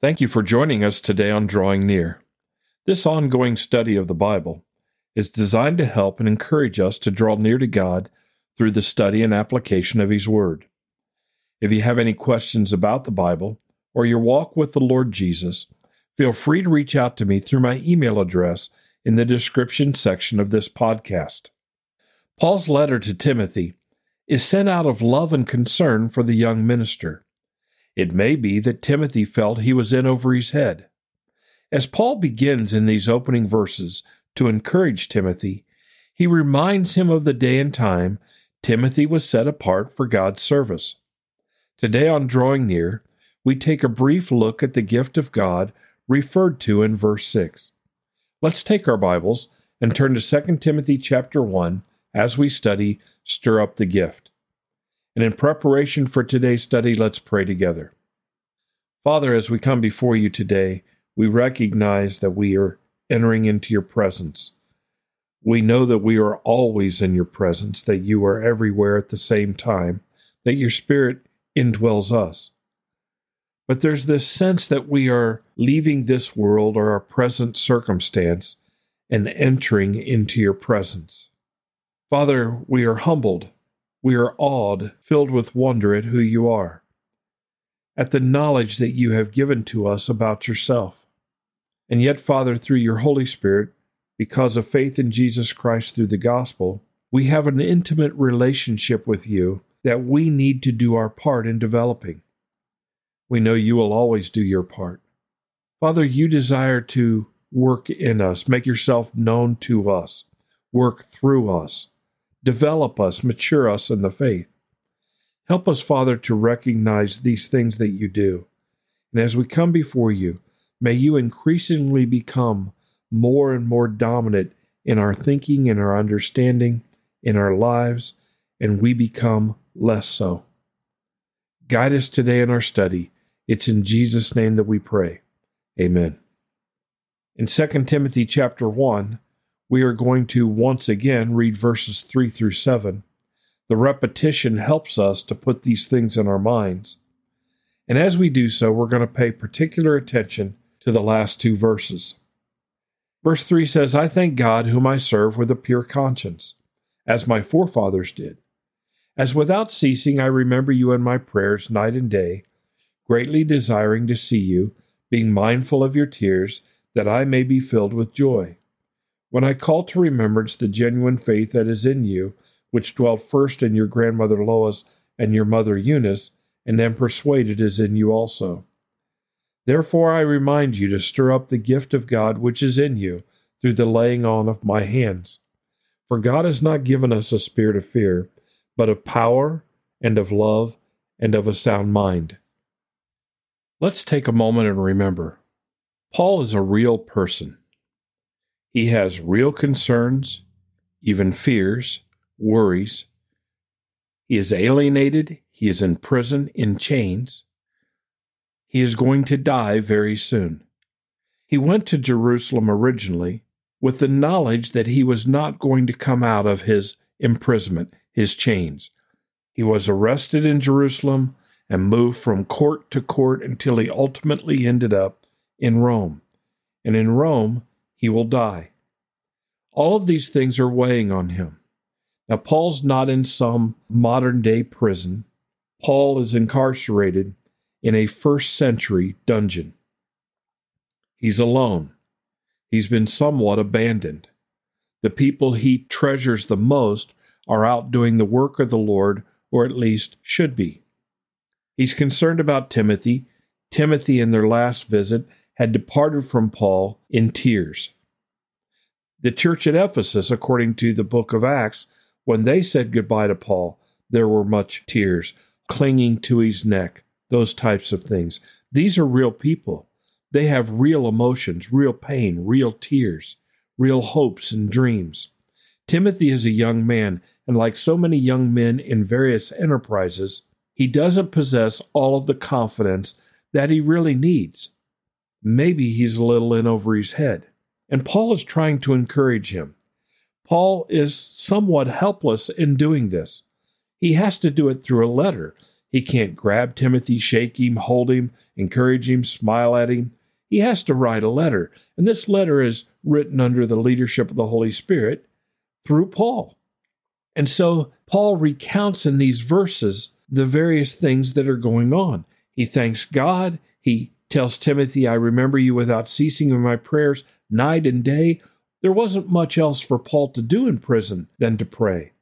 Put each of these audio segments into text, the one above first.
Thank you for joining us today on Drawing Near. This ongoing study of the Bible is designed to help and encourage us to draw near to God through the study and application of His Word. If you have any questions about the Bible or your walk with the Lord Jesus, feel free to reach out to me through my email address in the description section of this podcast. Paul's letter to Timothy is sent out of love and concern for the young minister. It may be that Timothy felt he was in over his head. As Paul begins in these opening verses to encourage Timothy, he reminds him of the day and time Timothy was set apart for God's service. Today, on Drawing Near, we take a brief look at the gift of God referred to in verse 6. Let's take our Bibles and turn to 2 Timothy chapter 1 as we study Stir Up the Gift. And in preparation for today's study, let's pray together. Father, as we come before you today, we recognize that we are entering into your presence. We know that we are always in your presence, that you are everywhere at the same time, that your Spirit indwells us. But there's this sense that we are leaving this world or our present circumstance and entering into your presence. Father, we are humbled we are awed, filled with wonder at who you are, at the knowledge that you have given to us about yourself. And yet, Father, through your Holy Spirit, because of faith in Jesus Christ through the gospel, we have an intimate relationship with you that we need to do our part in developing. We know you will always do your part. Father, you desire to work in us, make yourself known to us, work through us Develop us, mature us in the faith. Help us, Father, to recognize these things that you do. And as we come before you, may you increasingly become more and more dominant in our thinking, in our understanding, in our lives, and we become less so. Guide us today in our study. It's in Jesus' name that we pray. Amen. In 2 Timothy chapter 1, we are going to once again read verses 3 through 7. The repetition helps us to put these things in our minds. And as we do so, we're going to pay particular attention to the last two verses. Verse 3 says, I thank God whom I serve with a pure conscience, as my forefathers did. As without ceasing I remember you in my prayers night and day, greatly desiring to see you, being mindful of your tears, that I may be filled with joy. When I call to remembrance the genuine faith that is in you, which dwelt first in your grandmother Lois and your mother Eunice, and am persuaded is in you also. Therefore I remind you to stir up the gift of God which is in you through the laying on of my hands. For God has not given us a spirit of fear, but of power and of love and of a sound mind. Let's take a moment and remember Paul is a real person. He has real concerns, even fears, worries. He is alienated. He is in prison, in chains. He is going to die very soon. He went to Jerusalem originally with the knowledge that he was not going to come out of his imprisonment, his chains. He was arrested in Jerusalem and moved from court to court until he ultimately ended up in Rome. And in Rome, he will die. All of these things are weighing on him. Now, Paul's not in some modern day prison. Paul is incarcerated in a first century dungeon. He's alone. He's been somewhat abandoned. The people he treasures the most are out doing the work of the Lord, or at least should be. He's concerned about Timothy. Timothy, in their last visit, had departed from Paul in tears. The church at Ephesus, according to the book of Acts, when they said goodbye to Paul, there were much tears, clinging to his neck, those types of things. These are real people. They have real emotions, real pain, real tears, real hopes and dreams. Timothy is a young man, and like so many young men in various enterprises, he doesn't possess all of the confidence that he really needs. Maybe he's a little in over his head. And Paul is trying to encourage him. Paul is somewhat helpless in doing this. He has to do it through a letter. He can't grab Timothy, shake him, hold him, encourage him, smile at him. He has to write a letter, and this letter is written under the leadership of the Holy Spirit through Paul. And so Paul recounts in these verses the various things that are going on. He thanks God. He tells Timothy, I remember you without ceasing in my prayers night and day. There wasn't much else for Paul to do in prison than to pray.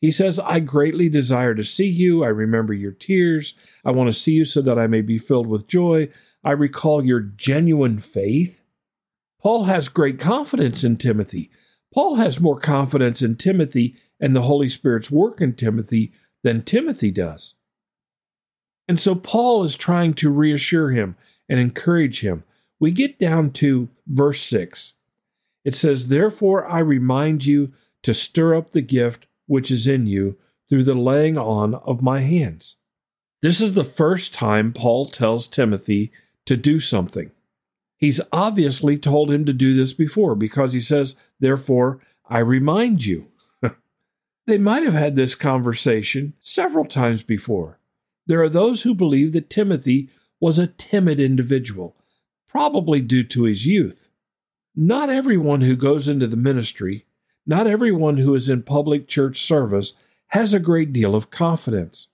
He says, I greatly desire to see you. I remember your tears. I want to see you so that I may be filled with joy. I recall your genuine faith. Paul has great confidence in Timothy. Paul has more confidence in Timothy and the Holy Spirit's work in Timothy than Timothy does. And so Paul is trying to reassure him and encourage him. We get down to verse 6. It says, Therefore I remind you to stir up the gift which is in you through the laying on of my hands. This is the first time Paul tells Timothy to do something. He's obviously told him to do this before because he says, Therefore, I remind you. they might have had this conversation several times before. There are those who believe that Timothy was a timid individual, probably due to his youth. Not everyone who goes into the ministry not everyone who is in public church service has a great deal of confidence.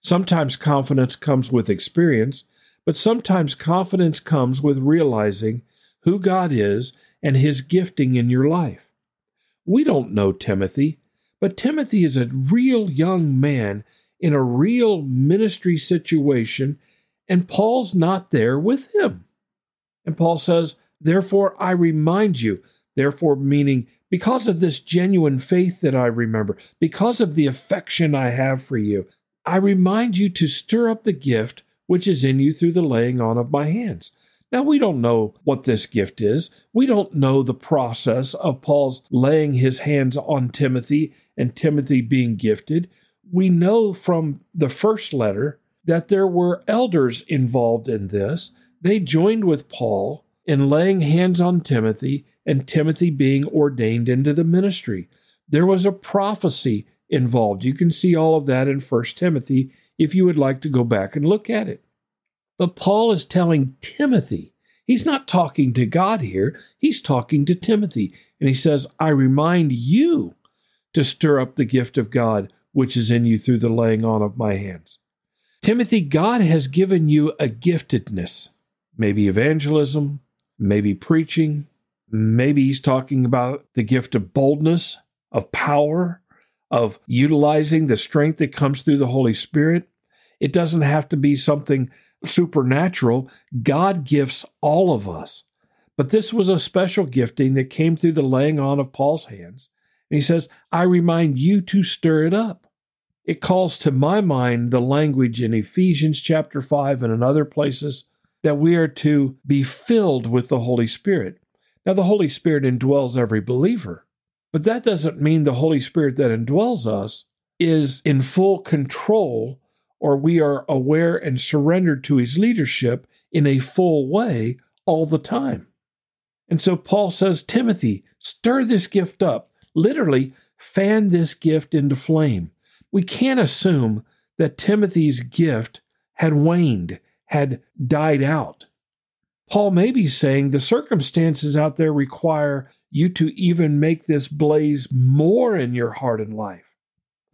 Sometimes confidence comes with experience, but sometimes confidence comes with realizing who God is and his gifting in your life. We don't know Timothy, but Timothy is a real young man in a real ministry situation, and Paul's not there with him. And Paul says, Therefore, I remind you, therefore, meaning because of this genuine faith that I remember, because of the affection I have for you, I remind you to stir up the gift which is in you through the laying on of my hands. Now, we don't know what this gift is. We don't know the process of Paul's laying his hands on Timothy and Timothy being gifted. We know from the first letter that there were elders involved in this. They joined with Paul in laying hands on Timothy and Timothy being ordained into the ministry. There was a prophecy involved. You can see all of that in 1 Timothy if you would like to go back and look at it. But Paul is telling Timothy, he's not talking to God here, he's talking to Timothy. And he says, I remind you to stir up the gift of God which is in you through the laying on of my hands. Timothy, God has given you a giftedness, maybe evangelism, maybe preaching, Maybe he's talking about the gift of boldness, of power, of utilizing the strength that comes through the Holy Spirit. It doesn't have to be something supernatural. God gifts all of us. But this was a special gifting that came through the laying on of Paul's hands. And he says, I remind you to stir it up. It calls to my mind the language in Ephesians chapter 5 and in other places that we are to be filled with the Holy Spirit. Now, the Holy Spirit indwells every believer, but that doesn't mean the Holy Spirit that indwells us is in full control or we are aware and surrendered to his leadership in a full way all the time. And so Paul says, Timothy, stir this gift up. Literally, fan this gift into flame. We can't assume that Timothy's gift had waned, had died out. Paul may be saying the circumstances out there require you to even make this blaze more in your heart and life.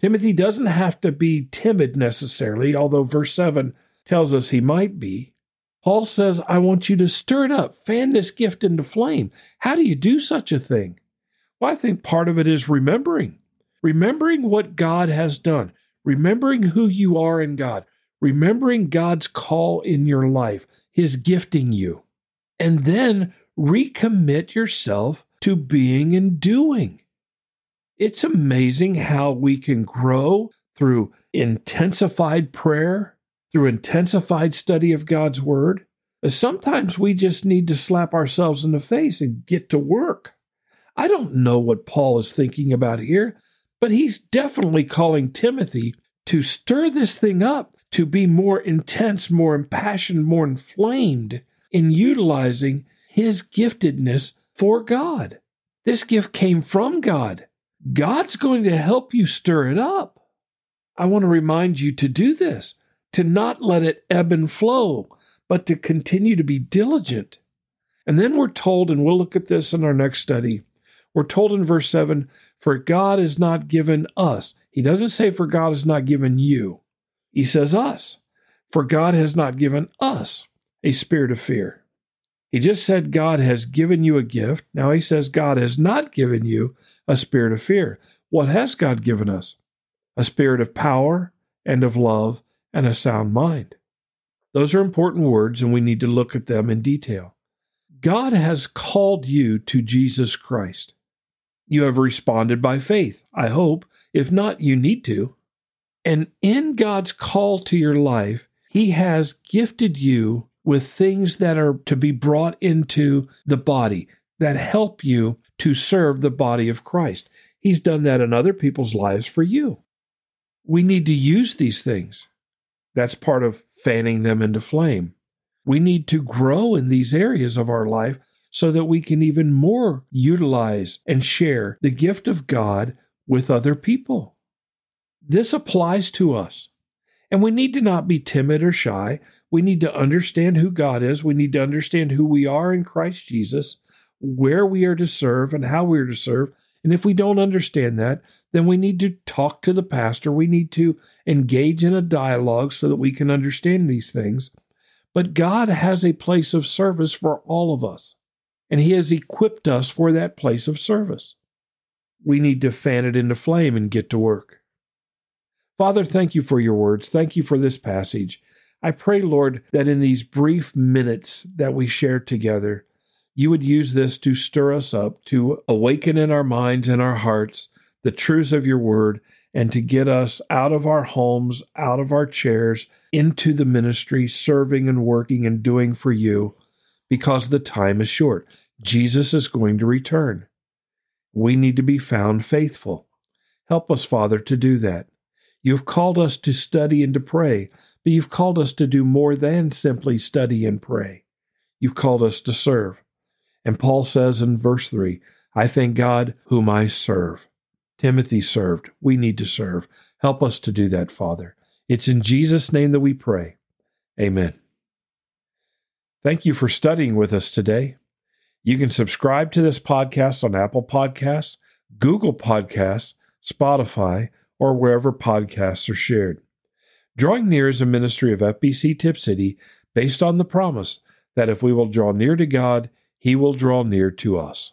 Timothy doesn't have to be timid necessarily, although verse 7 tells us he might be. Paul says, I want you to stir it up, fan this gift into flame. How do you do such a thing? Well, I think part of it is remembering, remembering what God has done, remembering who you are in God, remembering God's call in your life, His gifting you and then recommit yourself to being and doing. It's amazing how we can grow through intensified prayer, through intensified study of God's Word. Sometimes we just need to slap ourselves in the face and get to work. I don't know what Paul is thinking about here, but he's definitely calling Timothy to stir this thing up, to be more intense, more impassioned, more inflamed in utilizing his giftedness for God. This gift came from God. God's going to help you stir it up. I want to remind you to do this, to not let it ebb and flow, but to continue to be diligent. And then we're told, and we'll look at this in our next study, we're told in verse 7 For God has not given us. He doesn't say, For God has not given you. He says, Us. For God has not given us a spirit of fear. He just said God has given you a gift. Now he says God has not given you a spirit of fear. What has God given us? A spirit of power and of love and a sound mind. Those are important words, and we need to look at them in detail. God has called you to Jesus Christ. You have responded by faith, I hope. If not, you need to. And in God's call to your life, He has gifted you with things that are to be brought into the body that help you to serve the body of Christ. He's done that in other people's lives for you. We need to use these things. That's part of fanning them into flame. We need to grow in these areas of our life so that we can even more utilize and share the gift of God with other people. This applies to us. And we need to not be timid or shy. We need to understand who God is. We need to understand who we are in Christ Jesus, where we are to serve, and how we are to serve. And if we don't understand that, then we need to talk to the pastor. We need to engage in a dialogue so that we can understand these things. But God has a place of service for all of us and He has equipped us for that place of service. We need to fan it into flame and get to work. Father, thank you for your words. Thank you for this passage. I pray, Lord, that in these brief minutes that we share together, you would use this to stir us up, to awaken in our minds and our hearts the truths of your word, and to get us out of our homes, out of our chairs, into the ministry, serving and working and doing for you because the time is short. Jesus is going to return. We need to be found faithful. Help us, Father, to do that. You've called us to study and to pray, but you've called us to do more than simply study and pray. You've called us to serve. And Paul says in verse 3 I thank God whom I serve. Timothy served. We need to serve. Help us to do that, Father. It's in Jesus' name that we pray. Amen. Thank you for studying with us today. You can subscribe to this podcast on Apple Podcasts, Google Podcasts, Spotify, or wherever podcasts are shared. Drawing Near is a ministry of FBC Tipp City based on the promise that if we will draw near to God, He will draw near to us.